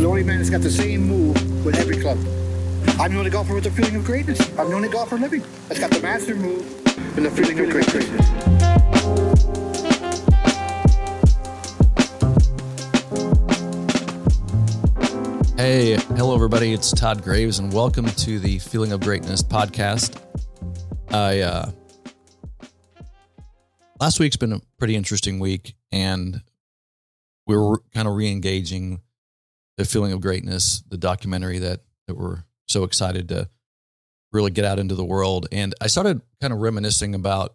that's got the same move with every club. I'm the only golfer with the feeling of greatness. I'm the only golfer living that's got the master move and the feeling of greatness. Hey, hello everybody. It's Todd Graves, and welcome to the Feeling of Greatness podcast. I uh, last week's been a pretty interesting week, and we are kind of re-engaging the Feeling of Greatness, the documentary that that we're so excited to really get out into the world. And I started kind of reminiscing about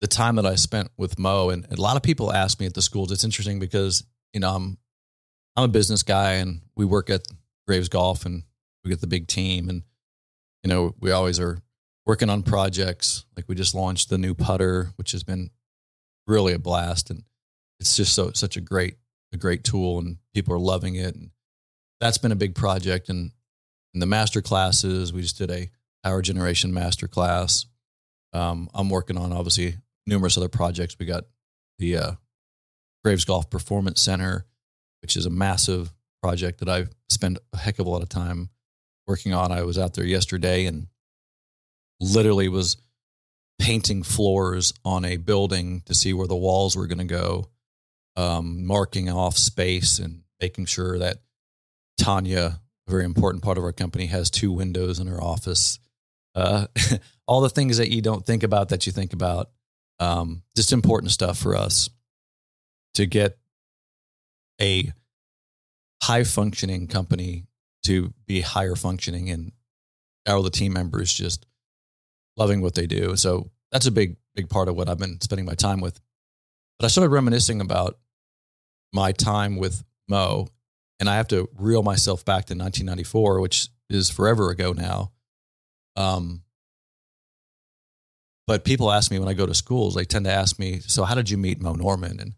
the time that I spent with Moe, and a lot of people ask me at the schools. It's interesting because you know I'm I'm a business guy and we work at Graves Golf and we get the big team and you know we always are working on projects like we just launched the new putter which has been really a blast and it's just so such a great a great tool and people are loving it. And that's been a big project and in the master classes. We just did a power generation master class. Um, I'm working on obviously numerous other projects. We got the uh, Graves Golf Performance Center which is a massive project that I've spent a heck of a lot of time working on. I was out there yesterday and literally was painting floors on a building to see where the walls were going to go, um, marking off space and making sure that Tanya, a very important part of our company, has two windows in her office. Uh, all the things that you don't think about that you think about. Um, just important stuff for us to get a high functioning company to be higher functioning and all the team members just loving what they do. So that's a big, big part of what I've been spending my time with. But I started reminiscing about my time with Moe, and I have to reel myself back to 1994, which is forever ago now. Um, but people ask me when I go to schools, they tend to ask me, "So how did you meet Moe Norman?" and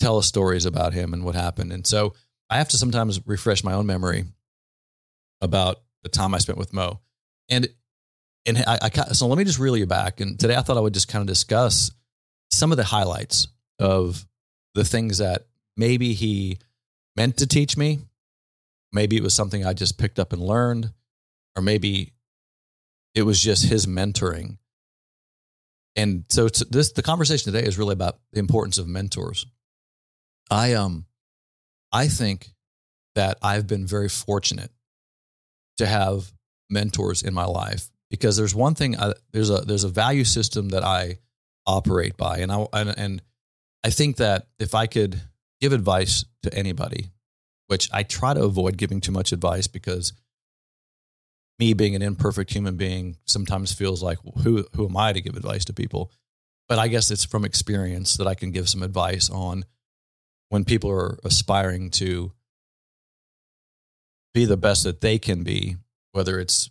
tell us stories about him and what happened. And so I have to sometimes refresh my own memory about the time I spent with Moe. And and I, I so let me just reel you back. And today I thought I would just kind of discuss some of the highlights of the things that maybe he meant to teach me. Maybe it was something I just picked up and learned, or maybe it was just his mentoring. And so this the conversation today is really about the importance of mentors. I um I think that I've been very fortunate to have mentors in my life because there's one thing I, there's a there's a value system that I operate by. And I and, and I think that if I could give advice to anybody which I try to avoid giving too much advice because me being an imperfect human being sometimes feels like who who am I to give advice to people? But I guess it's from experience that I can give some advice on when people are aspiring to be the best that they can be, whether it's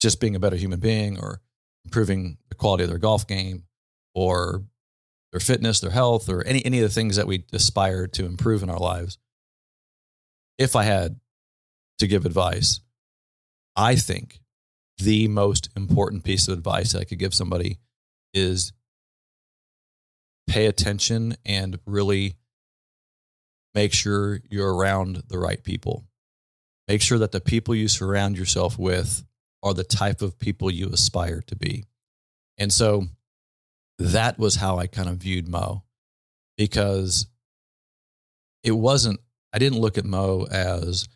just being a better human being or improving the quality of their golf game or their fitness, their health, or any, any of the things that we aspire to improve in our lives. If I had to give advice, I think the most important piece of advice I could give somebody is pay attention and really make sure you're around the right people. Make sure that the people you surround yourself with are the type of people you aspire to be. And so that was how I kind of viewed Moe because it wasn't, I didn't look at Moe as,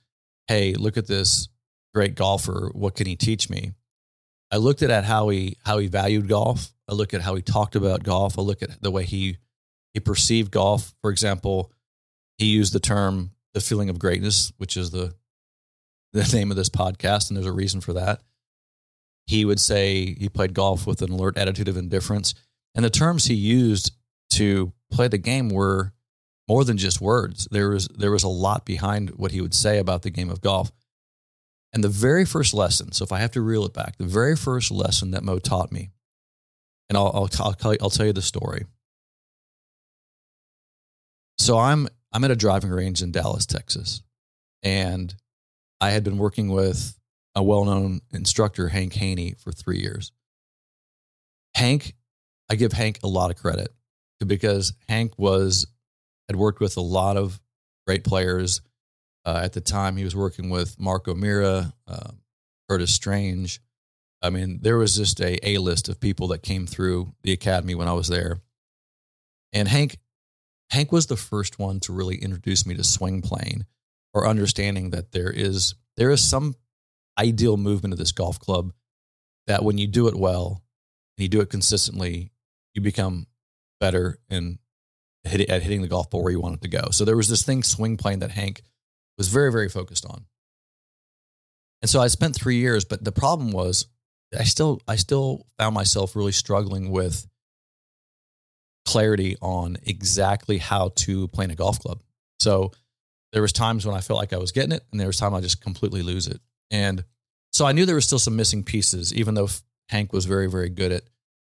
hey, look at this great golfer. What can he teach me? I looked at how he how he valued golf. I look at how he talked about golf. I look at the way he he perceived golf. For example, he used the term the feeling of greatness, which is the the name of this podcast, and there's a reason for that. He would say he played golf with an alert attitude of indifference. And the terms he used to play the game were more than just words. There was there was a lot behind what he would say about the game of golf. And the very first lesson, so if I have to reel it back, the very first lesson that Moe taught me, and I'll I'll, I'll, tell, you, I'll tell you the story. So I'm I'm at a driving range in Dallas, Texas, and I had been working with a well-known instructor, Hank Haney, for three years. Hank, I give Hank a lot of credit because Hank was had worked with a lot of great players. Uh, at the time, he was working with Mark O'Meara, uh, Curtis Strange. I mean, there was just a A list of people that came through the academy when I was there. And Hank, Hank was the first one to really introduce me to swing plane or understanding that there is there is some ideal movement of this golf club that when you do it well and you do it consistently, you become better and hit, at hitting the golf ball where you want it to go. So there was this thing swing plane that Hank was very very focused on. And so I spent 3 years, but the problem was I still I still found myself really struggling with clarity on exactly how to play in a golf club. So there was times when I felt like I was getting it, and there was time I just completely lose it. And so I knew there was still some missing pieces, even though Hank was very, very good at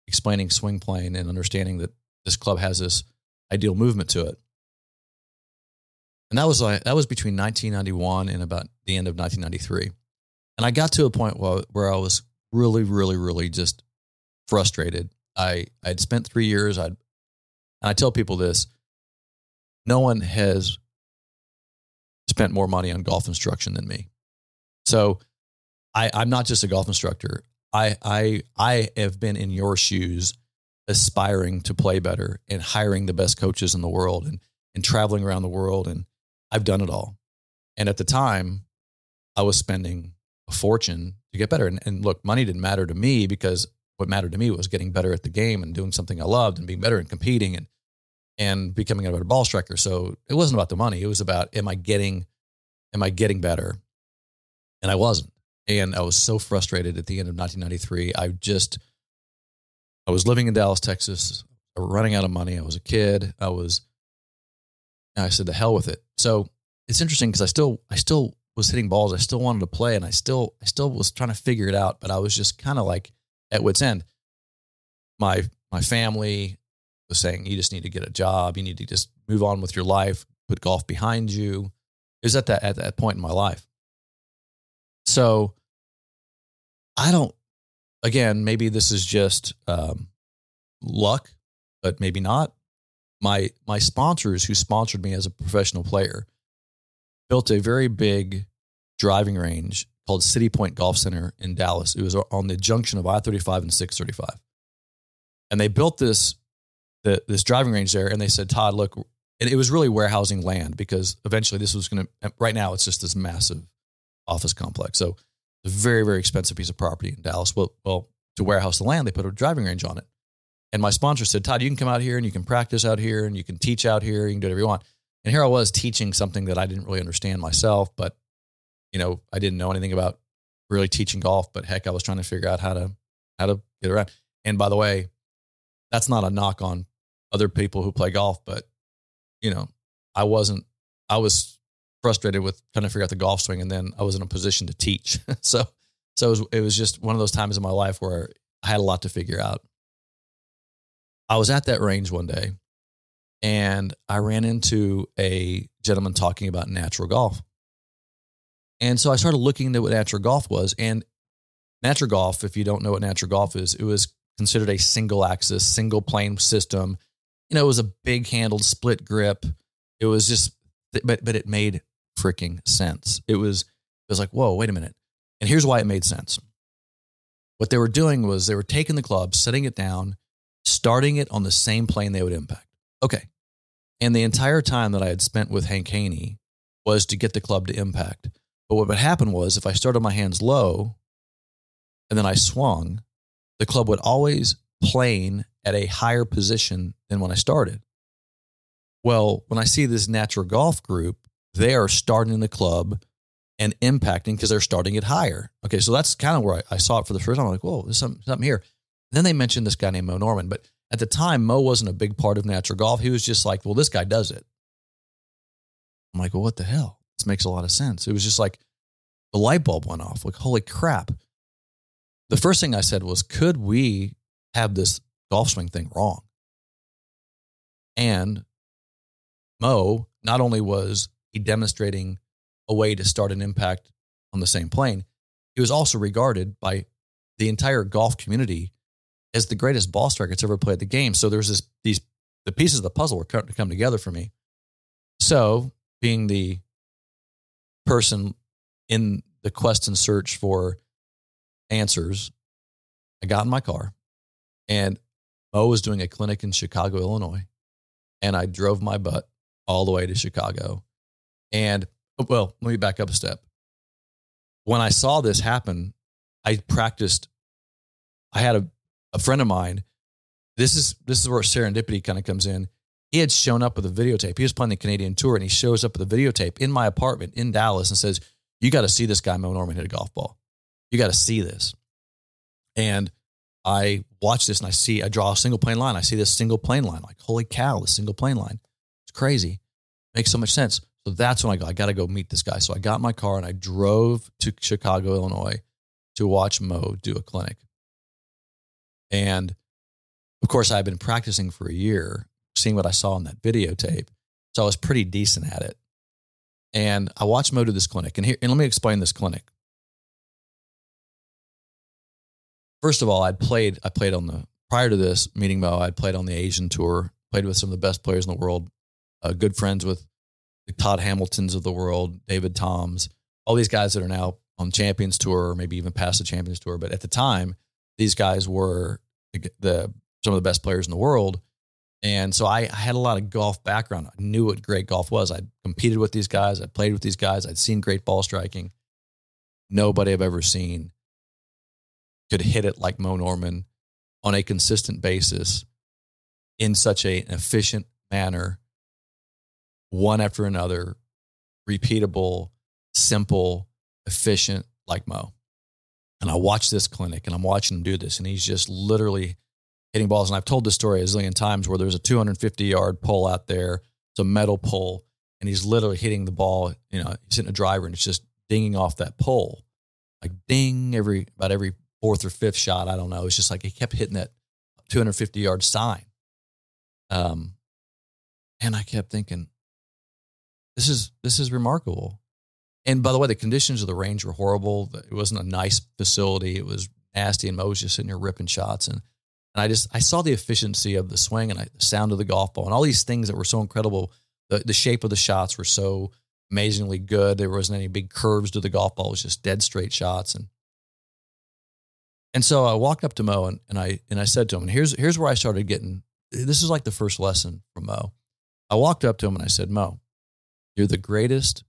explaining swing plane and understanding that this club has this ideal movement to it. And that was like that was between 1991 and about the end of 1993. And I got to a point where, where I was really, really, really just frustrated. I I'd spent three years. I'd and I tell people this: no one has spent more money on golf instruction than me. So I, I'm not just a golf instructor. I I I have been in your shoes, aspiring to play better and hiring the best coaches in the world and and traveling around the world and I've done it all. And at the time, I was spending a fortune to get better. And, and look, money didn't matter to me because what mattered to me was getting better at the game and doing something I loved and being better and competing and and becoming a better ball striker. So it wasn't about the money. It was about am I getting am I getting better? And I wasn't. And I was so frustrated at the end of 1993. I just I was living in Dallas, Texas, running out of money. I was a kid. I was I said the hell with it. So it's interesting because I still I still was hitting balls. I still wanted to play and I still I still was trying to figure it out, but I was just kind of like at wit's end. My my family was saying you just need to get a job, you need to just move on with your life, put golf behind you. It was at that at that point in my life. So I don't again, maybe this is just um, luck, but maybe not. My my sponsors who sponsored me as a professional player built a very big driving range called City Point Golf Center in Dallas. It was on the junction of I 35 and 635. And they built this, the, this driving range there. And they said, Todd, look, and it was really warehousing land because eventually this was going to, right now, it's just this massive office complex. So it's a very, very expensive piece of property in Dallas. Well, well, to warehouse the land, they put a driving range on it. And my sponsor said, Todd, you can come out here and you can practice out here and you can teach out here. You can do whatever you want. And here I was teaching something that I didn't really understand myself, but you know, I didn't know anything about really teaching golf, but heck, I was trying to figure out how to how to get around. And by the way, that's not a knock on other people who play golf, but you know, I wasn't I was frustrated with trying to figure out the golf swing and then I was in a position to teach. so so it was, it was just one of those times in my life where I had a lot to figure out. I was at that range one day and I ran into a gentleman talking about natural golf. And so I started looking into what natural golf was. And natural golf, if you don't know what natural golf is, it was considered a single axis, single plane system. You know, it was a big handled split grip. It was just, but but it made freaking sense. It was it was like, whoa, wait a minute. And here's why it made sense. What they were doing was they were taking the club, setting it down, starting it on the same plane they would impact. Okay, and the entire time that I had spent with Hank Haney was to get the club to impact. But what would happen was if I started my hands low and then I swung, the club would always plane at a higher position than when I started. Well, when I see this natural golf group, they are starting the club and impacting because they're starting it higher. Okay, so that's kind of where I, I, saw it for the first time. I'm like, whoa, there's something, something here. And then they mentioned this guy named Moe Norman, but at the time, Moe wasn't a big part of natural golf. He was just like, well, this guy does it. I'm like, well, what the hell? This makes a lot of sense. It was just like the light bulb went off. Like, holy crap. The first thing I said was, could we have this golf swing thing wrong? And Moe, not only was demonstrating a way to start an impact on the same plane, he was also regarded by the entire golf community as the greatest ball striker that's ever played the game. So there's this these the pieces of the puzzle were cut to come together for me. So being the person in the quest and search for answers, I got in my car and Moe was doing a clinic in Chicago, Illinois. And I drove my butt all the way to Chicago. And oh, well, let me back up a step. When I saw this happen, I practiced. I had a, a friend of mine. This is this is where serendipity kind of comes in. He had shown up with a videotape. He was playing the Canadian tour and he shows up with a videotape in my apartment in Dallas and says, You got to see this guy Moe Norman hit a golf ball. You got to see this. And I watch this and I see, I draw a single plane line. I see this single plane line. Like, holy cow, this single plane line. It's crazy. Makes so much sense. So that's when I go, I got to go meet this guy. So I got my car and I drove to Chicago, Illinois to watch Moe do a clinic. And of course, I had been practicing for a year, seeing what I saw on that videotape. So I was pretty decent at it. And I watched Moe do this clinic. And here, and let me explain this clinic. First of all, I'd played, I played on the, prior to this meeting Moe, I'd played on the Asian tour, played with some of the best players in the world, uh, good friends with the Todd Hamiltons of the world, David Toms, all these guys that are now on Champions Tour or maybe even past the Champions Tour. But at the time, these guys were the, the some of the best players in the world. And so I, I, had a lot of golf background. I knew what great golf was. I'd competed with these guys. I played with these guys. I'd seen great ball striking. Nobody I've ever seen could hit it like Moe Norman on a consistent basis in such a, an efficient manner, one after another, repeatable, simple, efficient like Moe. And I watch this clinic and I'm watching him do this, and he's just literally hitting balls. And I've told this story a zillion times where there's a 250 yard pole out there, it's a metal pole, and he's literally hitting the ball. You know, he's hitting a driver and it's just dinging off that pole, like ding every about every fourth or fifth shot. I don't know. It's just like he kept hitting that 250 yard sign. Um, and I kept thinking, this is this is remarkable. And by the way, the conditions of the range were horrible. It wasn't a nice facility. It was nasty, and Moe was just sitting there ripping shots. And and I just I saw the efficiency of the swing and I, the sound of the golf ball and all these things that were so incredible. The the shape of the shots were so amazingly good. There wasn't any big curves to the golf ball. It was just dead straight shots. And and so I walked up to Moe and, and I and I said to him, and here's here's where I started getting this is like the first lesson from Moe. I walked up to him and I said, Moe, you're the greatest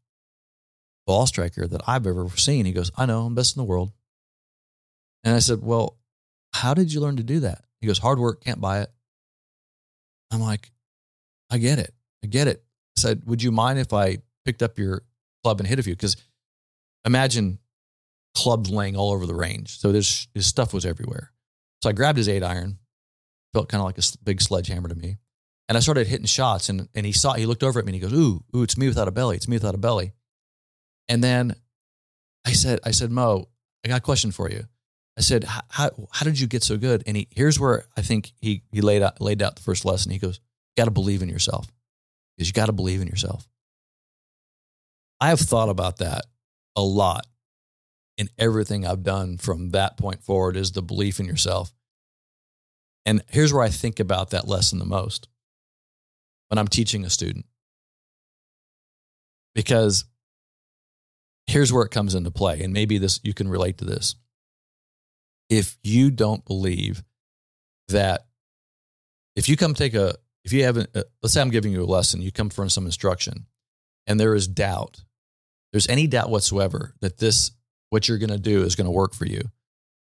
ball striker that I've ever seen. He goes, I know, I'm best in the world. And I said, Well, how did you learn to do that? He goes, Hard work, can't buy it. I'm like, I get it. I get it. I said, Would you mind if I picked up your club and hit a few? Because imagine clubs laying all over the range. So there's, his stuff was everywhere. So I grabbed his eight iron, felt kind of like a big sledgehammer to me. And I started hitting shots and, and he saw, he looked over at me and he goes, ooh, ooh, it's me without a belly. It's me without a belly. And then I said, I said, Moe, I got a question for you. I said, how, how did you get so good? And he, here's where I think he, he laid out, laid out the first lesson. He goes, you got to believe in yourself because you got to believe in yourself. I have thought about that a lot in everything I've done from that point forward is the belief in yourself. And here's where I think about that lesson the most when I'm teaching a student. Because here's where it comes into play. And maybe this you can relate to this. If you don't believe that if you come take a if you haven't let's say I'm giving you a lesson, you come for some instruction and there is doubt. There's any doubt whatsoever that this what you're going to do is going to work for you.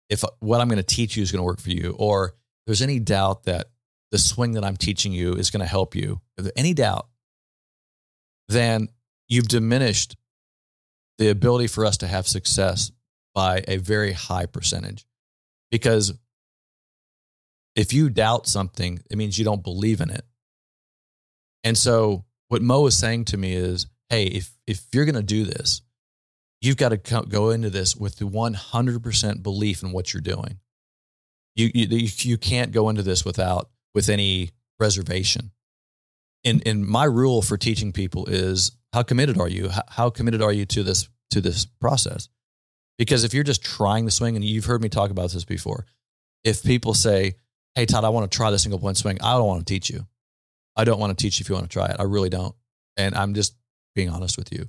If what I'm going to teach you is going to work for you, or there's any doubt that the swing that I'm teaching you is going to help you, if there's any doubt, then you've diminished the ability for us to have success by a very high percentage. Because if you doubt something, it means you don't believe in it. And so what Moe is saying to me is, hey, if if you're going to do this, you've got to go into this with the 100% belief in what you're doing. You, you, you can't go into this without, with any reservation. And, and my rule for teaching people is how committed are you? How, how committed are you to this, to this process? Because if you're just trying the swing, and you've heard me talk about this before, if people say, Hey, Todd, I want to try the single plane swing, I don't want to teach you. I don't want to teach you if you want to try it. I really don't. And I'm just being honest with you.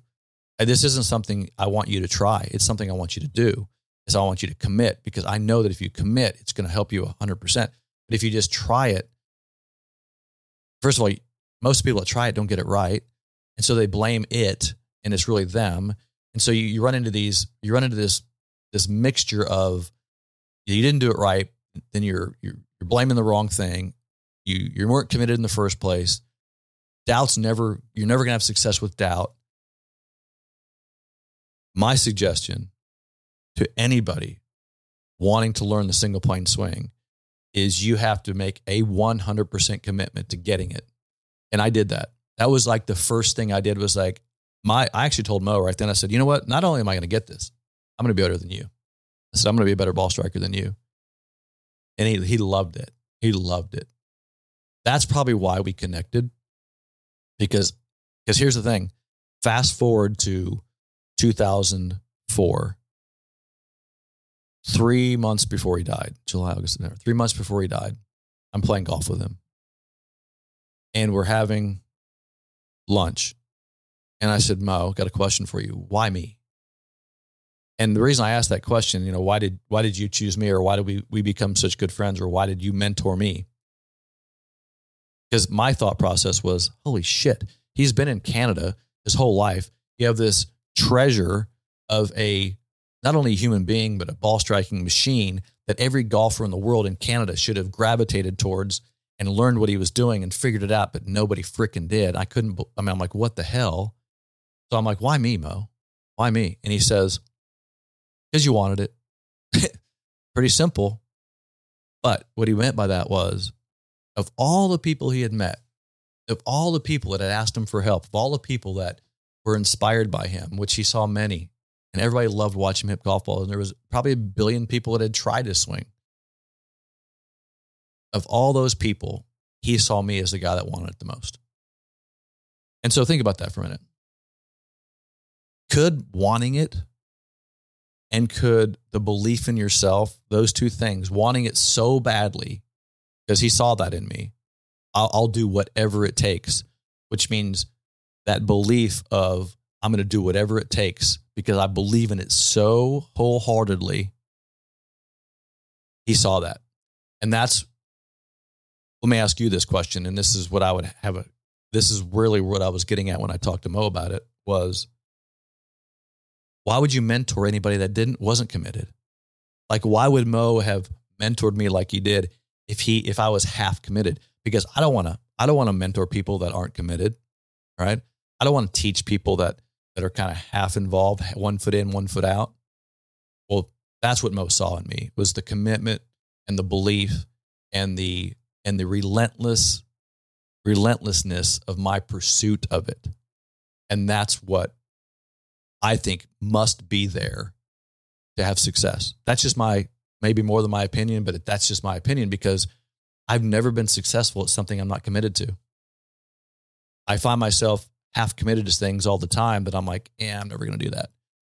And this isn't something I want you to try. It's something I want you to do. Is I want you to commit because I know that if you commit, it's going to help you 100%. But if you just try it, first of all, most people that try it don't get it right. And so they blame it and it's really them. And so you, you run into these, you run into this, this mixture of you didn't do it right, then you're, you're, you're blaming the wrong thing. You, you weren't committed in the first place. Doubt's never, you're never going to have success with doubt. My suggestion to anybody wanting to learn the single plane swing is you have to make a 100% commitment to getting it. And I did that. That was like the first thing I did was like, my, I actually told Moe right then, I said, you know what? Not only am I going to get this, I'm going to be better than you. I said, I'm going to be a better ball striker than you. And he, he loved it. He loved it. That's probably why we connected because, because here's the thing fast forward to 2004, three months before he died, July, August, September, three months before he died, I'm playing golf with him. And we're having lunch. And I said, Moe, got a question for you. Why me? And the reason I asked that question, you know, why did why did you choose me or why did we we become such good friends or why did you mentor me? Because my thought process was, holy shit, he's been in Canada his whole life. You have this treasure of a not only a human being, but a ball striking machine that every golfer in the world in Canada should have gravitated towards and learned what he was doing and figured it out, but nobody freaking did. I couldn't, I mean, I'm like, what the hell? So I'm like, why me, Moe? Why me? And he says, because you wanted it. Pretty simple. But what he meant by that was of all the people he had met, of all the people that had asked him for help, of all the people that were inspired by him, which he saw many, and everybody loved watching him hit golf balls. And there was probably a billion people that had tried to swing. Of all those people, he saw me as the guy that wanted it the most. And so think about that for a minute. Could wanting it and could the belief in yourself, those two things, wanting it so badly, because he saw that in me, I'll, I'll do whatever it takes, which means that belief of I'm going to do whatever it takes because I believe in it so wholeheartedly. He saw that. And that's, let me ask you this question. And this is what I would have a, this is really what I was getting at when I talked to Moe about it was why would you mentor anybody that didn't, wasn't committed? Like, why would Moe have mentored me like he did if he, if I was half committed? Because I don't want to, I don't want to mentor people that aren't committed, right? I don't want to teach people that that are kind of half involved, one foot in, one foot out. Well, that's what Moe saw in me was the commitment and the belief and the and the relentless relentlessness of my pursuit of it. And that's what I think must be there to have success. That's just my maybe more than my opinion, but that's just my opinion because I've never been successful at something I'm not committed to. I find myself half committed to things all the time that I'm like, yeah, I'm never going to do that.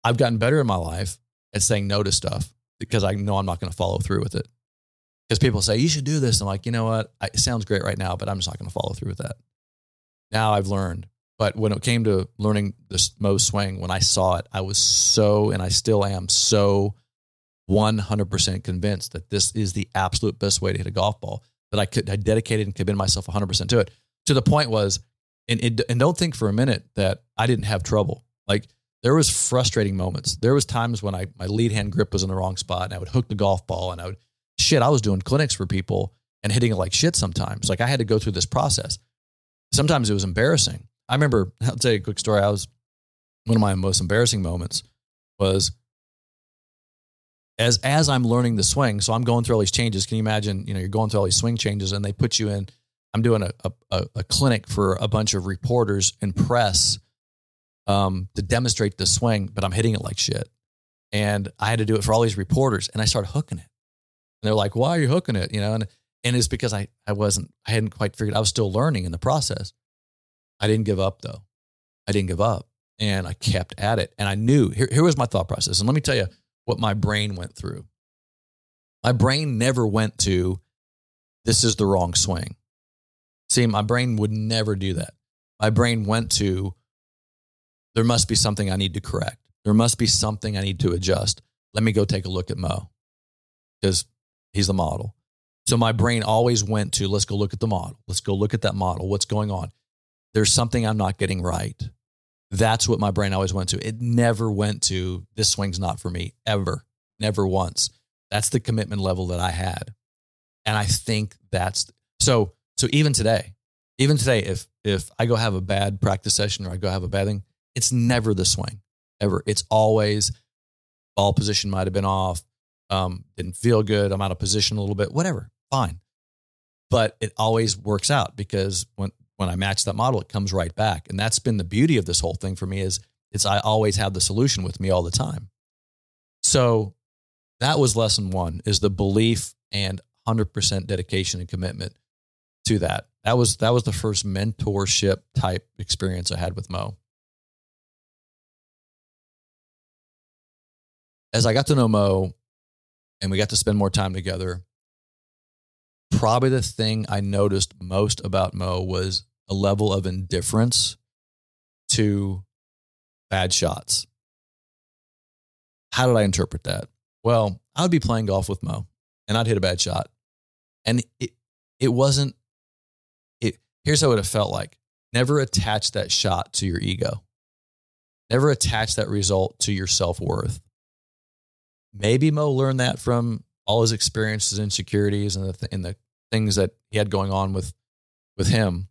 I've gotten better in my life at saying no to stuff because I know I'm not going to follow through with it. Because people say, you should do this. I'm like, you know what? It sounds great right now, but I'm just not going to follow through with that. Now I've learned. But when it came to learning the Moe swing, when I saw it, I was so, and I still am so 100% convinced that this is the absolute best way to hit a golf ball. That I could, I dedicated and committed myself 100% to it. To the point was, and it, and don't think for a minute that I didn't have trouble. Like there was frustrating moments. There was times when I my lead hand grip was in the wrong spot, and I would hook the golf ball, and I would shit. I was doing clinics for people and hitting it like shit. Sometimes, like I had to go through this process. Sometimes it was embarrassing. I remember. I'll tell you a quick story. I was one of my most embarrassing moments was as as I'm learning the swing. So I'm going through all these changes. Can you imagine? You know, you're going through all these swing changes, and they put you in I'm doing a, a, a clinic for a bunch of reporters and press um, to demonstrate the swing, but I'm hitting it like shit. And I had to do it for all these reporters, and I started hooking it. And they're like, "Why are you hooking it?" You know, and and it's because I I wasn't I hadn't quite figured. I was still learning in the process. I didn't give up though. I didn't give up, and I kept at it. And I knew here here was my thought process. And let me tell you what my brain went through. My brain never went to this is the wrong swing. See, my brain would never do that. My brain went to there must be something I need to correct. There must be something I need to adjust. Let me go take a look at Moe because he's the model. So my brain always went to let's go look at the model. Let's go look at that model. What's going on? There's something I'm not getting right. That's what my brain always went to. It never went to this swing's not for me ever, never once. That's the commitment level that I had. And I think that's so so even today, even today if if I go have a bad practice session or I go have a bad thing, it's never the swing. Ever. It's always ball position might have been off, um, didn't feel good, I'm out of position a little bit, whatever. Fine. But it always works out because when when I match that model, it comes right back. And that's been the beauty of this whole thing for me is it's I always have the solution with me all the time. So that was lesson one is the belief and 100% dedication and commitment to that. That was that was the first mentorship type experience I had with Moe. As I got to know Moe and we got to spend more time together, probably the thing I noticed most about Moe was a level of indifference to bad shots. How did I interpret that? Well, I would be playing golf with Moe and I'd hit a bad shot. And it it wasn't here's how it felt like. Never attach that shot to your ego. Never attach that result to your self-worth. Maybe Moe learned that from all his experiences, insecurities, and the, and the things that he had going on with with him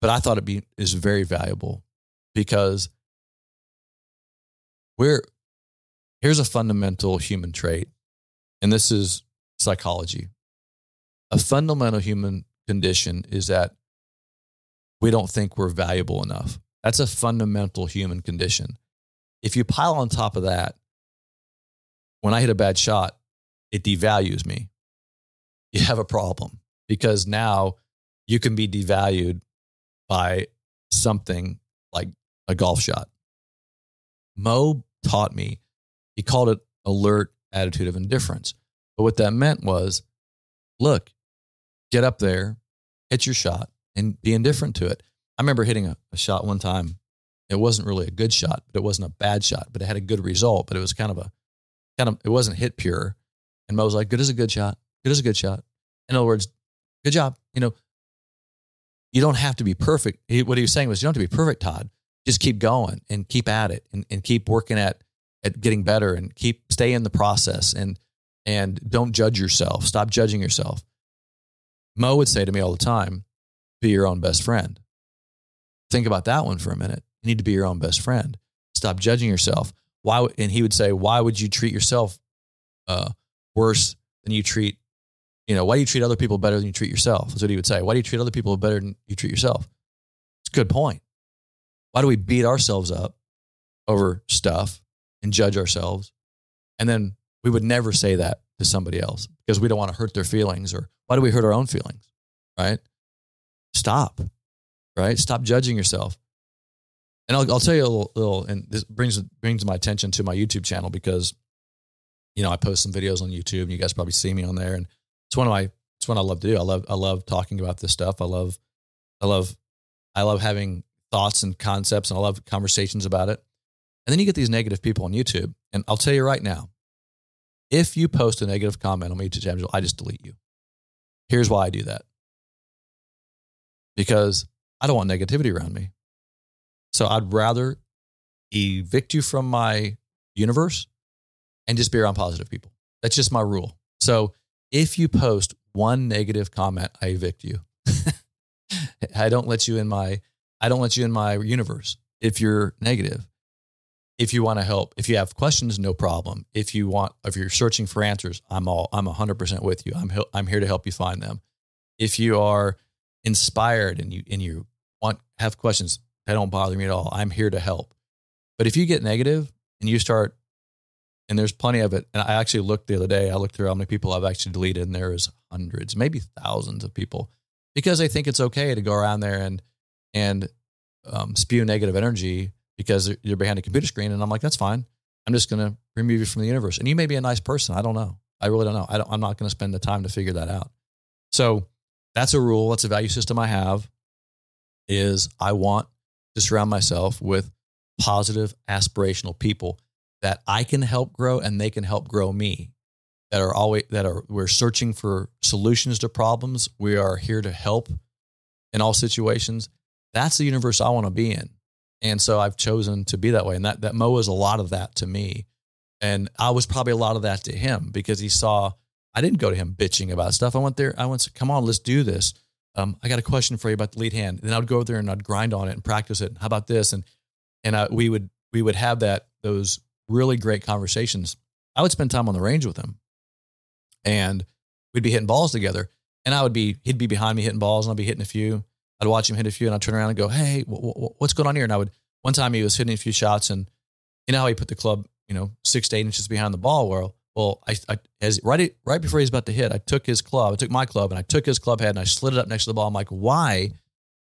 but I thought it be is very valuable because we're here's a fundamental human trait, and this is psychology. A fundamental human condition is that we don't think we're valuable enough. That's a fundamental human condition. If you pile on top of that, when I hit a bad shot, it devalues me. You have a problem because now you can be devalued by something like a golf shot. Moe taught me, he called it alert attitude of indifference. But what that meant was look, get up there, hit your shot, and be indifferent to it. I remember hitting a, a, shot one time. It wasn't really a good shot, but it wasn't a bad shot, but it had a good result. But it was kind of a kind of it wasn't hit pure. And Moe was like, good as a good shot. Good as a good shot. In other words, good job. You know, you don't have to be perfect. He, what he was saying was, you don't have to be perfect, Todd. Just keep going and keep at it and, and keep working at, at getting better and keep stay in the process and, and don't judge yourself. Stop judging yourself. Moe would say to me all the time, be your own best friend. Think about that one for a minute. You need to be your own best friend. Stop judging yourself. Why? And he would say, why would you treat yourself uh, worse than you treat you know, why do you treat other people better than you treat yourself? That's what he would say. Why do you treat other people better than you treat yourself? It's a good point. Why do we beat ourselves up over stuff and judge ourselves? And then we would never say that to somebody else because we don't want to hurt their feelings or why do we hurt our own feelings? Right? Stop. Right? Stop judging yourself. And I'll, I'll tell you a little, little, and this brings brings my attention to my YouTube channel because, you know, I post some videos on YouTube and you guys probably see me on there. And it's one of my it's what I love to do. I love I love talking about this stuff. I love I love I love having thoughts and concepts and I love conversations about it. And then you get these negative people on YouTube. And I'll tell you right now, if you post a negative comment on my YouTube channel, I just delete you. Here's why I do that. Because I don't want negativity around me. So I'd rather evict you from my universe and just be around positive people. That's just my rule. So if you post one negative comment, I evict you. I don't let you in my I don't let you in my universe if you're negative. If you want to help, if you have questions, no problem. If you want if you're searching for answers, I'm all I'm 100% with you. I'm I'm here to help you find them. If you are inspired and you and you want have questions, that don't bother me at all. I'm here to help. But if you get negative and you start and there's plenty of it. And I actually looked the other day. I looked through how many people I've actually deleted, and there is hundreds, maybe thousands of people, because they think it's okay to go around there and and um, spew negative energy because you're behind a computer screen. And I'm like, that's fine. I'm just going to remove you from the universe. And you may be a nice person. I don't know. I really don't know. I don't, I'm not going to spend the time to figure that out. So that's a rule. That's a value system I have. Is I want to surround myself with positive, aspirational people that I can help grow and they can help grow me. That are always that are we're searching for solutions to problems. We are here to help in all situations. That's the universe I want to be in. And so I've chosen to be that way. And that that Moe is a lot of that to me. And I was probably a lot of that to him because he saw I didn't go to him bitching about stuff. I went there, I went, come on, let's do this. Um, I got a question for you about the lead hand. And then I would go over there and I'd grind on it and practice it. How about this? And and I, we would we would have that those really great conversations. I would spend time on the range with him, and we'd be hitting balls together. And I would be he'd be behind me hitting balls, and I'd be hitting a few. I'd watch him hit a few, and I'd turn around and go, "Hey, what's going on here?" And I would one time he was hitting a few shots, and you know how he put the club, you know, six to eight inches behind the ball. Well, well, I, I as right right before he was about to hit, I took his club, I took my club, and I took his club head and I slid it up next to the ball. I'm like, why?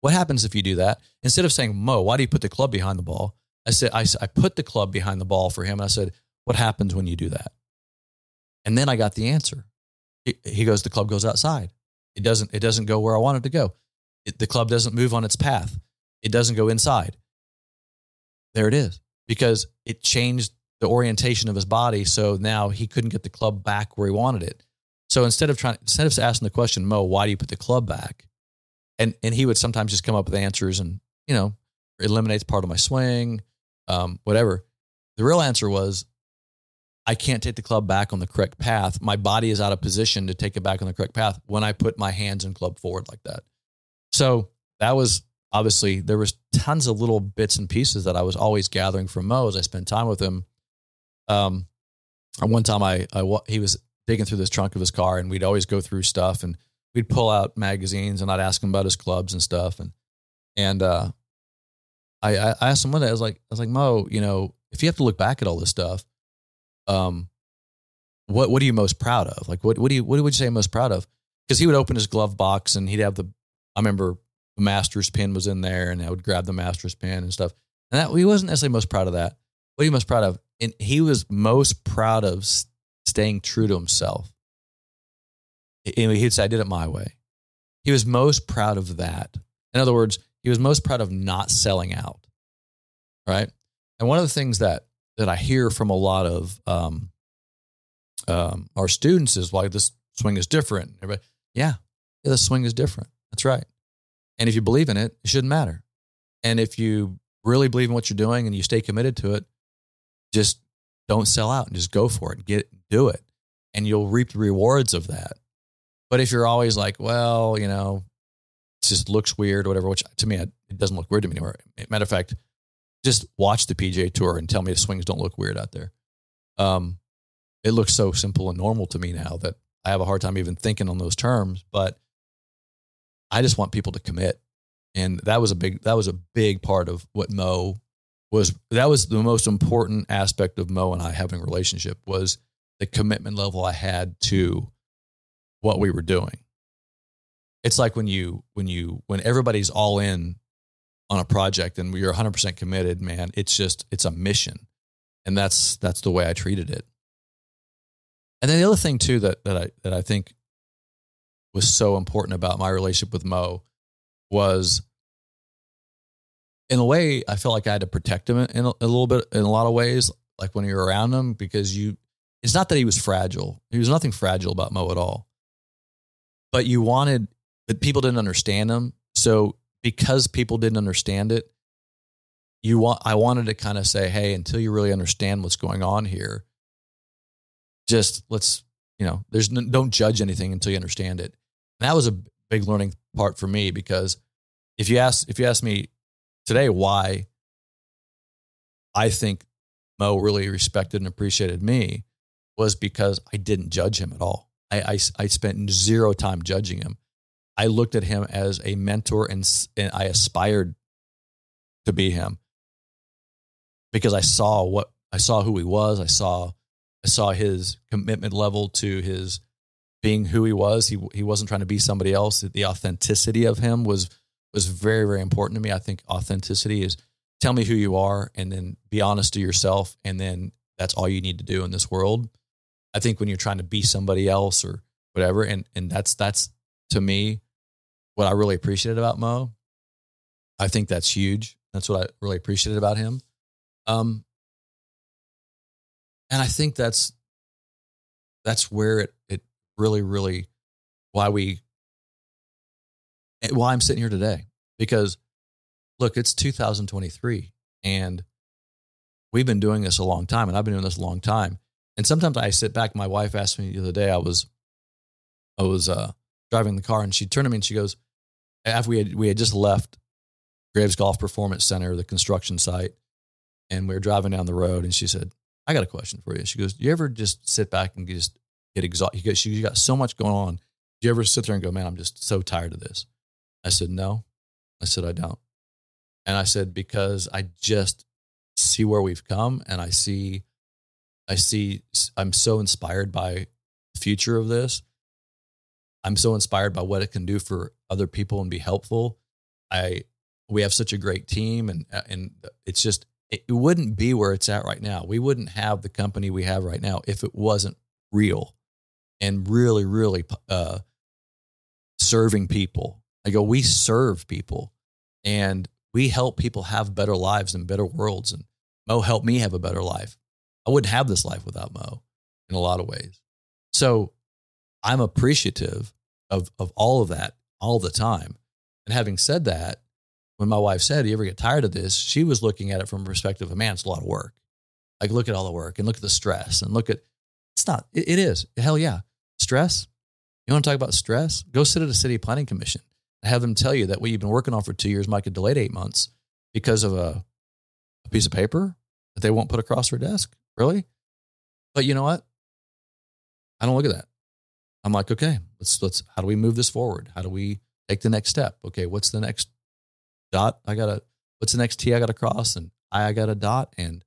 What happens if you do that? Instead of saying, Moe, why do you put the club behind the ball? I said, I, I put the club behind the ball for him. And I said, what happens when you do that? And then I got the answer. He, he goes, the club goes outside. It doesn't, it doesn't go where I want it to go. It, the club doesn't move on its path. It doesn't go inside. There it is because it changed the orientation of his body. So now he couldn't get the club back where he wanted it. So instead of trying, instead of asking the question, Moe, why do you put the club back? And and he would sometimes just come up with answers, and you know, eliminates part of my swing, um, whatever. The real answer was, I can't take the club back on the correct path. My body is out of position to take it back on the correct path when I put my hands and club forward like that. So that was obviously there was tons of little bits and pieces that I was always gathering from Moe as I spent time with him um, one time I, I he was digging through this trunk of his car, and we'd always go through stuff, and we'd pull out magazines, and I'd ask him about his clubs and stuff, and and uh, I, I asked him one day, I was like, I was like, Moe, you know, if you have to look back at all this stuff, um, what what are you most proud of? Like, what what do you what would you say most proud of? Because he would open his glove box, and he'd have the, I remember the master's pin was in there, and I would grab the master's pin and stuff, and that he wasn't necessarily most proud of that. What are you most proud of? And he was most proud of staying true to himself. He'd say, I did it my way. He was most proud of that. In other words, he was most proud of not selling out. Right. And one of the things that, that I hear from a lot of um, um, our students is why this swing is different. Everybody, yeah, yeah, the swing is different. That's right. And if you believe in it, it shouldn't matter. And if you really believe in what you're doing and you stay committed to it, just don't sell out and just go for it. And get do it. And you'll reap the rewards of that. But if you're always like well you know it just looks weird or whatever which to me it doesn't look weird to me anymore. Matter of fact just watch the pga tour and tell me the swings don't look weird out there. Um, it looks so simple and normal to me now that i have a hard time even thinking on those terms but i just want people to commit. And that was a big that was a big part of what mo was that was the most important aspect of Moe and I having a relationship was the commitment level I had to what we were doing. It's like when you when you when everybody's all in on a project and you're 100% committed, man, it's just it's a mission. And that's that's the way I treated it. And then the other thing too that that I that I think was so important about my relationship with Moe was in a way, I felt like I had to protect him in a, a, little bit, in a lot of ways, like when you're around him, because you, it's not that he was fragile. He was nothing fragile about Moe at all. But you wanted, but people didn't understand him. So because people didn't understand it, you want, I wanted to kind of say, hey, until you really understand what's going on here, just let's, you know, there's, don't judge anything until you understand it. And that was a big learning part for me because if you ask, if you ask me, today why I think Moe really respected and appreciated me was because I didn't judge him at all. I, I, I spent zero time judging him. I looked at him as a mentor and, and I aspired to be him because I saw what I saw who he was. I saw I saw his commitment level to his being who he was. He he wasn't trying to be somebody else. The authenticity of him was was very, very important to me. I think authenticity is tell me who you are and then be honest to yourself. And then that's all you need to do in this world. I think when you're trying to be somebody else or whatever, and, and that's, that's to me what I really appreciated about Moe. I think that's huge. That's what I really appreciated about him. Um, and I think that's that's where it it really really why we why I'm sitting here today because look, it's 2023 and we've been doing this a long time and I've been doing this a long time. And sometimes I sit back, my wife asked me the other day, I was I was uh, driving the car and she turned to me and she goes, after we had we had just left Graves Golf Performance Center, the construction site, and we were driving down the road and she said, I got a question for you. She goes, Do you ever just sit back and just get exhausted? She goes you got so much going on. Do you ever sit there and go, Man, I'm just so tired of this? I said, No. I said, I don't. And I said, Because I just see where we've come and I see, I see, I'm so inspired by the future of this. I'm so inspired by what it can do for other people and be helpful. I, we have such a great team and, and it's just, it wouldn't be where it's at right now. We wouldn't have the company we have right now if it wasn't real and really, really uh, serving people. I go, we serve people and we help people have better lives and better worlds. And Moe helped me have a better life. I wouldn't have this life without Moe in a lot of ways. So I'm appreciative of, of all of that all the time. And having said that, when my wife said, Do you ever get tired of this? She was looking at it from a perspective of, man, it's a lot of work. Like, look at all the work and look at the stress and look at, it's not, it, it is. Hell yeah. Stress. You want to talk about stress? Go sit at a city planning commission have them tell you that what you've been working on for two years might get delayed eight months because of a, a piece of paper that they won't put across their desk. Really? But you know what? I don't look at that. I'm like, okay, let's let's how do we move this forward? How do we take the next step? Okay, what's the next dot I gotta what's the next T I gotta cross and I I got a dot and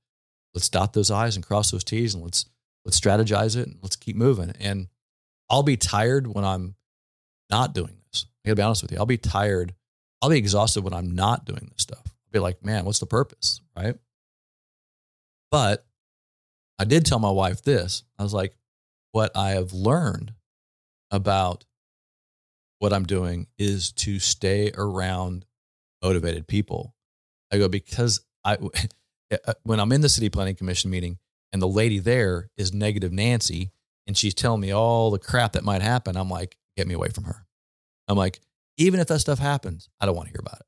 let's dot those I's and cross those T's and let's let's strategize it and let's keep moving. And I'll be tired when I'm not doing this. I gotta be honest with you. I'll be tired. I'll be exhausted when I'm not doing this stuff. I'll be like, man, what's the purpose? Right. But I did tell my wife this. I was like, what I have learned about what I'm doing is to stay around motivated people. I go, because I, uh, when I'm in the city planning commission meeting and the lady there is negative Nancy and she's telling me all the crap that might happen, I'm like, get me away from her. I'm like, even if that stuff happens, I don't want to hear about it.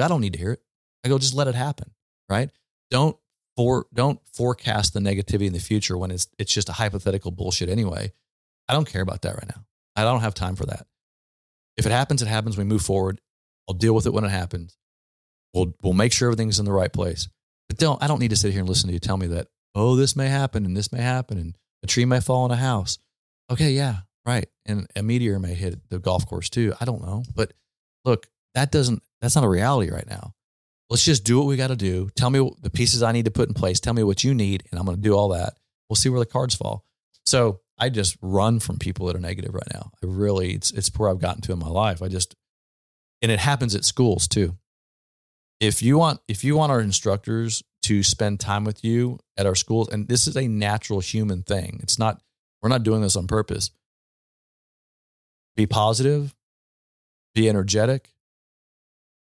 I I don't need to hear it. I go, just let it happen. Right. Don't for, don't forecast the negativity in the future when it's, it's just a hypothetical bullshit anyway. I don't care about that right now. I don't have time for that. If it happens, it happens. We move forward. I'll deal with it when it happens. We'll we'll make sure everything's in the right place. But don't I don't need to sit here and listen to you tell me that oh this may happen and this may happen and a tree may fall in a house. Okay, yeah, right. And a meteor may hit the golf course too. I don't know, but look, that doesn't that's not a reality right now. Let's just do what we got to do. Tell me the pieces I need to put in place. Tell me what you need, and I'm going to do all that. We'll see where the cards fall. So I just run from people that are negative right now. I really, it's it's where I've gotten to in my life. I just and it happens at schools too. If you want, if you want our instructors to spend time with you at our schools, and this is a natural human thing. It's not, we're not doing this on purpose. Be positive, be energetic,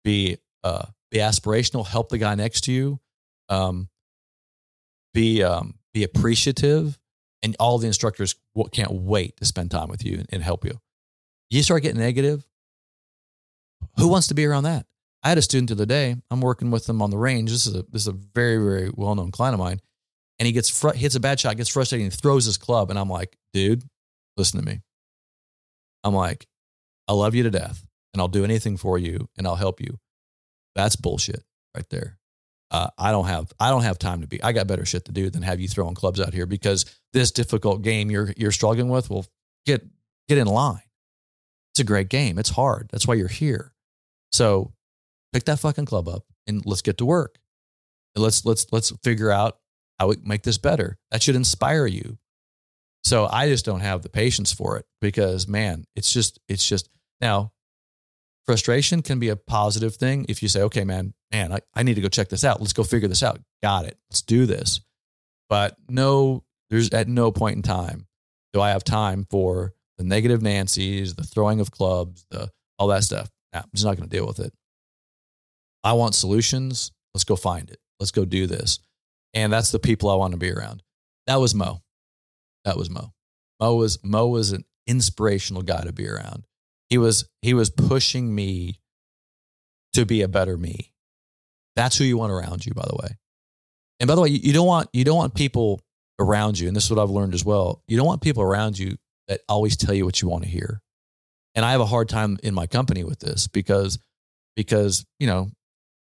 be uh, be aspirational. Help the guy next to you. Um, be um, be appreciative, and all the instructors can't wait to spend time with you and help you. You start getting negative, who wants to be around that? I had a student the other day. I'm working with him on the range. This is a this is a very very well known client of mine, and he gets fr- hits a bad shot, gets frustrated, and throws his club. And I'm like, dude, listen to me. I'm like, I love you to death, and I'll do anything for you, and I'll help you. That's bullshit right there. Uh, I don't have I don't have time to be. I got better shit to do than have you throwing clubs out here because this difficult game you're you're struggling with. Well, get get in line. It's a great game. It's hard. That's why you're here. So pick that fucking club up and let's get to work. And let's let's let's figure out how we make this better. That should inspire you. So I just don't have the patience for it because man, it's just it's just now frustration can be a positive thing if you say, okay, man, man, I, I need to go check this out. Let's go figure this out. Got it. Let's do this. But no, there's at no point in time do I have time for the negative Nancy's, the throwing of clubs, the all that stuff. Nah, I'm just not going to deal with it. I want solutions. Let's go find it. Let's go do this. And that's the people I want to be around. That was Moe. That was Moe. Moe was Moe was an inspirational guy to be around. He was he was pushing me to be a better me. That's who you want around you, by the way. And by the way, you, you don't want you don't want people around you, and this is what I've learned as well. You don't want people around you that always tell you what you want to hear. And I have a hard time in my company with this because because you know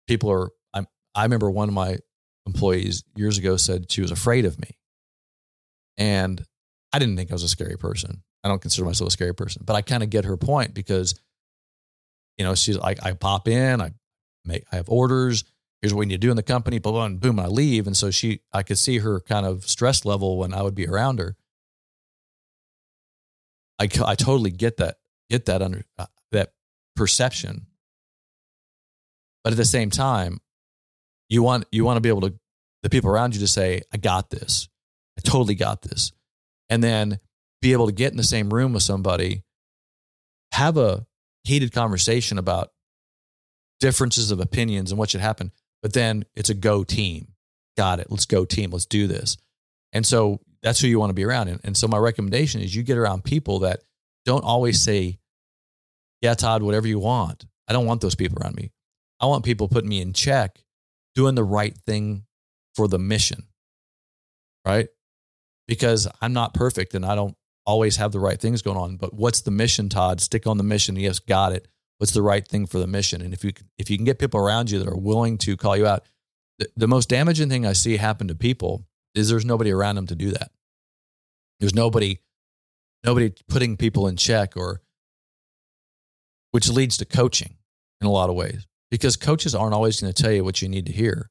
people are. i I remember one of my employees years ago said she was afraid of me, and I didn't think I was a scary person. I don't consider myself a scary person, but I kind of get her point because, you know, she's like, I pop in, I make, I have orders. Here's what we need to do in the company, blah, blah, and boom, I leave. And so she, I could see her kind of stress level when I would be around her. I, I totally get that, get that under uh, that perception. But at the same time, you want, you want to be able to, the people around you to say, I got this. I totally got this. And then be able to get in the same room with somebody, have a heated conversation about differences of opinions and what should happen, but then it's a go team. Got it. Let's go team. Let's do this. And so that's who you want to be around. And, and so my recommendation is you get around people that don't always say, yeah, Todd, whatever you want. I don't want those people around me. I want people putting me in check, doing the right thing for the mission. Right. Because I'm not perfect and I don't always have the right things going on. But what's the mission, Todd? Stick on the mission. Yes, got it. What's the right thing for the mission? And if you if you can get people around you that are willing to call you out, the, the most damaging thing I see happen to people is there's nobody around them to do that. There's nobody nobody putting people in check or which leads to coaching in a lot of ways because coaches aren't always going to tell you what you need to hear.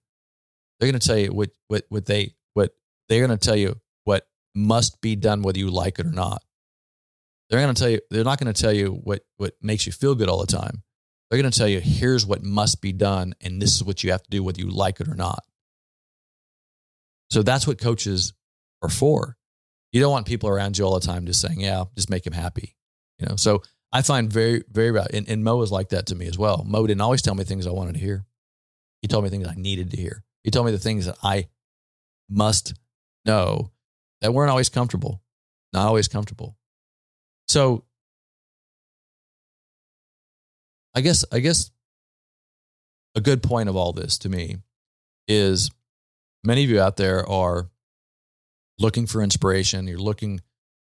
They're going to tell you what what what they what they're going to tell you must be done whether you like it or not. They're going to tell you, they're not going to tell you what, what makes you feel good all the time. They're going to tell you, here's what must be done, and this is what you have to do whether you like it or not. So that's what coaches are for. You don't want people around you all the time just saying, yeah, just make him happy. You know, so I find very, very, and, and Moe was like that to me as well. Moe didn't always tell me things I wanted to hear. He told me things I needed to hear. He told me the things that I must know that weren't always comfortable, not always comfortable. So I guess I guess a good point of all this to me is many of you out there are looking for inspiration. You're looking,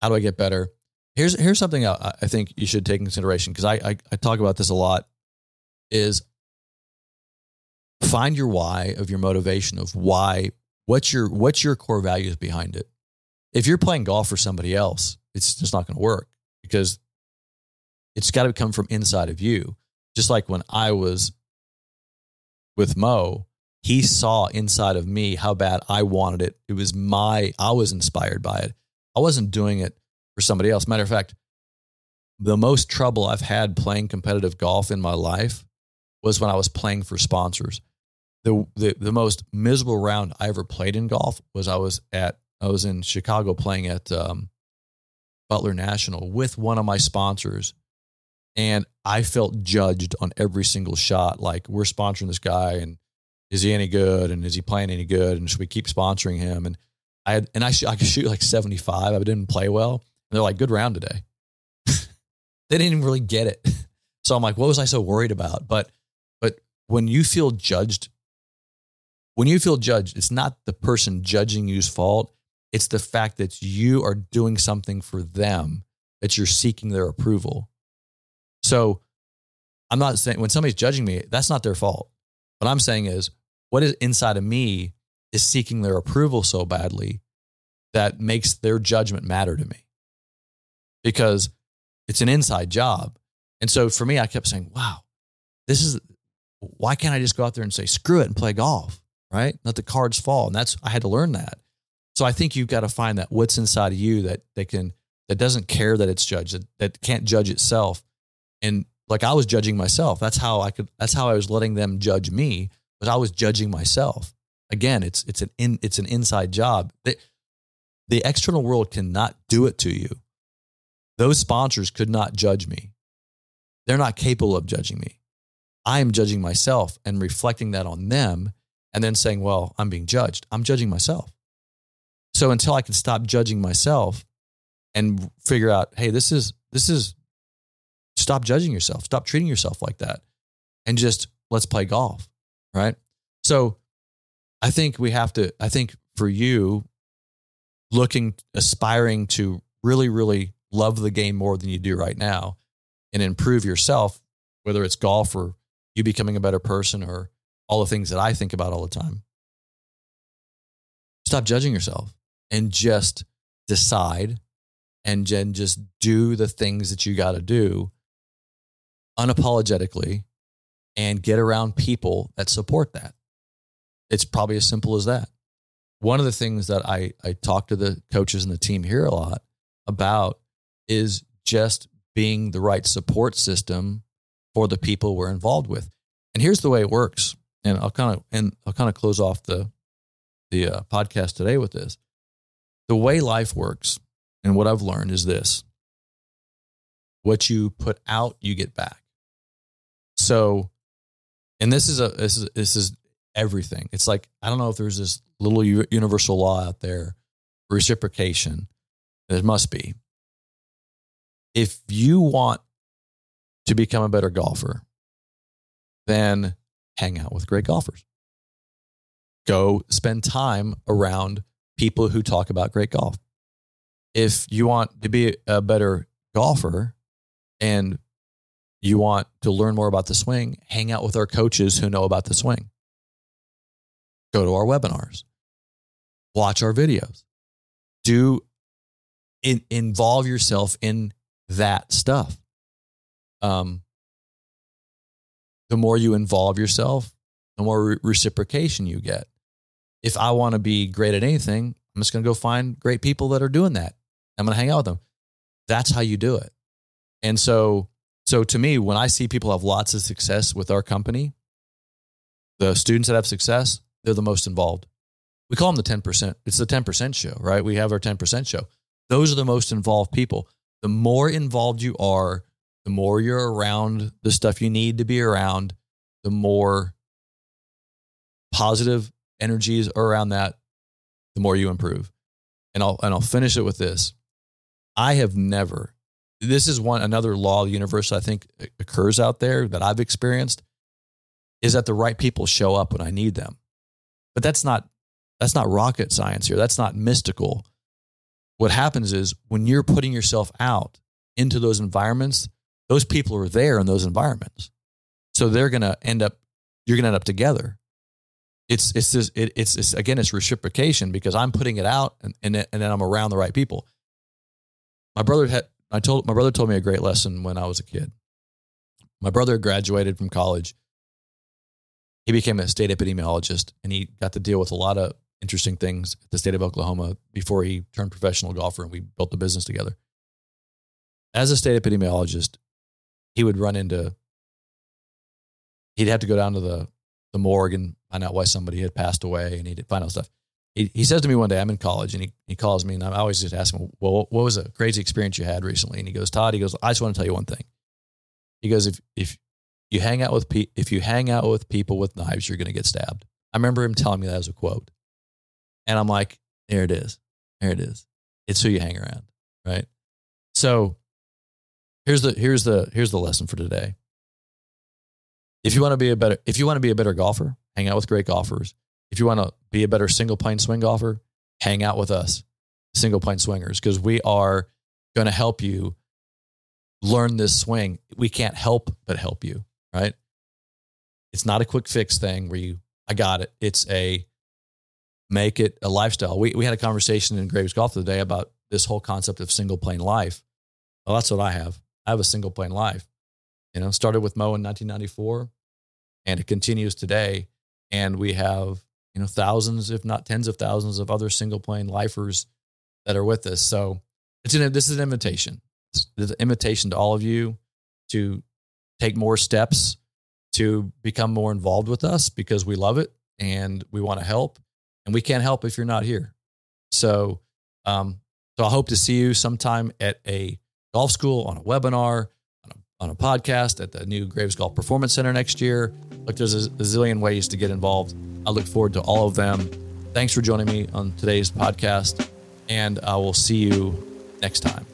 how do I get better? Here's here's something I, I think you should take in consideration because I, I I talk about this a lot. Is find your why of your motivation of why what's your what's your core values behind it if you're playing golf for somebody else, it's just not going to work because it's got to come from inside of you. Just like when I was with Moe, he saw inside of me how bad I wanted it. It was my, I was inspired by it. I wasn't doing it for somebody else. Matter of fact, the most trouble I've had playing competitive golf in my life was when I was playing for sponsors. The, the, the most miserable round I ever played in golf was I was at I was in Chicago playing at um, Butler National with one of my sponsors, and I felt judged on every single shot. Like we're sponsoring this guy, and is he any good? And is he playing any good? And should we keep sponsoring him? And I had, and I sh- I could shoot like seventy five. I didn't play well. And they're like, good round today. they didn't really get it. So I'm like, what was I so worried about? But but when you feel judged, when you feel judged, it's not the person judging you's fault. It's the fact that you are doing something for them, that you're seeking their approval. So I'm not saying when somebody's judging me, that's not their fault. What I'm saying is, what is inside of me is seeking their approval so badly that makes their judgment matter to me because it's an inside job. And so for me, I kept saying, wow, this is why can't I just go out there and say, screw it and play golf, right? Let the cards fall. And that's, I had to learn that. So I think you've got to find that what's inside of you that that can that doesn't care that it's judged, that, that can't judge itself. And like I was judging myself. That's how I could that's how I was letting them judge me, but I was judging myself. Again, it's it's an in, it's an inside job. The, the external world cannot do it to you. Those sponsors could not judge me. They're not capable of judging me. I am judging myself and reflecting that on them and then saying, well, I'm being judged. I'm judging myself. So until I can stop judging myself and figure out, hey, this is, this is, stop judging yourself, stop treating yourself like that, and just let's play golf. Right. So I think we have to, I think for you, looking, aspiring to really, really love the game more than you do right now and improve yourself, whether it's golf or you becoming a better person or all the things that I think about all the time. Stop judging yourself and just decide and then just do the things that you got to do unapologetically and get around people that support that. It's probably as simple as that. One of the things that I, I talk to the coaches and the team here a lot about is just being the right support system for the people we're involved with. And here's the way it works. And I'll kind of and I'll kind of close off the the uh, podcast today with this. The way life works and what I've learned is this. What you put out, you get back. So, and this is a this is this is everything. It's like I don't know if there's this little universal law out there, reciprocation. There must be. If you want to become a better golfer, then hang out with great golfers. Go spend time around people who talk about great golf. If you want to be a better golfer and you want to learn more about the swing, hang out with our coaches who know about the swing. Go to our webinars, watch our videos, do in, involve yourself in that stuff. Um, the more you involve yourself, the more re- reciprocation you get. If I want to be great at anything, I'm just going to go find great people that are doing that. I'm going to hang out with them. That's how you do it. And so, so to me, when I see people have lots of success with our company, the students that have success, they're the most involved. We call them the 10%. It's the 10% show, right? We have our 10% show. Those are the most involved people. The more involved you are, the more you're around the stuff you need to be around, the more positive energies are around that, the more you improve. And I'll and I'll finish it with this. I have never this is one another law of the universe I think occurs out there that I've experienced is that the right people show up when I need them. But that's not that's not rocket science here. That's not mystical. What happens is when you're putting yourself out into those environments, those people are there in those environments. So they're going to end up, you're going to end up together. It's, it's this, it, it's, it's, again, it's reciprocation because I'm putting it out and, and, and then I'm around the right people. My brother had, I told, my brother told me a great lesson when I was a kid. My brother graduated from college. He became a state epidemiologist and he got to deal with a lot of interesting things at the state of Oklahoma before he turned professional golfer and we built the business together. As a state epidemiologist, he would run into he'd have to go down to the the morgue and find out why somebody had passed away and he did find out stuff. He, he says to me one day, I'm in college and he, he calls me and I always just ask him, well, what was a crazy experience you had recently? And he goes, Todd, he goes, I just want to tell you one thing. He goes, if, if you hang out with, pe- if you hang out with people with knives, you're going to get stabbed. I remember him telling me that as a quote. And I'm like, there it is. There it is. It's who you hang around. Right. So here's the here's the here's the lesson for today. If you want to be a better if you want to be a better golfer, hang out with great golfers. If you want to be a better single plane swing golfer, hang out with us, single plane swingers, because we are going to help you learn this swing. We can't help but help you, right? It's not a quick fix thing where you I got it. It's a make it a lifestyle. We we had a conversation in Graves Golf today about this whole concept of single plane life. Well, that's what I have. I have a single plane life. You know, started with Moe in 1994 and it continues today. And we have, you know, thousands, if not tens of thousands of other single plane lifers that are with us. So it's an, this is an invitation. It's an invitation to all of you to take more steps to become more involved with us because we love it and we want to help and we can't help if you're not here. So, um, so I hope to see you sometime at a golf school, on a webinar, on a podcast at the new Graves Golf Performance Center next year. Look, there's a, zillion ways to get involved. I look forward to all of them. Thanks for joining me on today's podcast, and I will see you next time.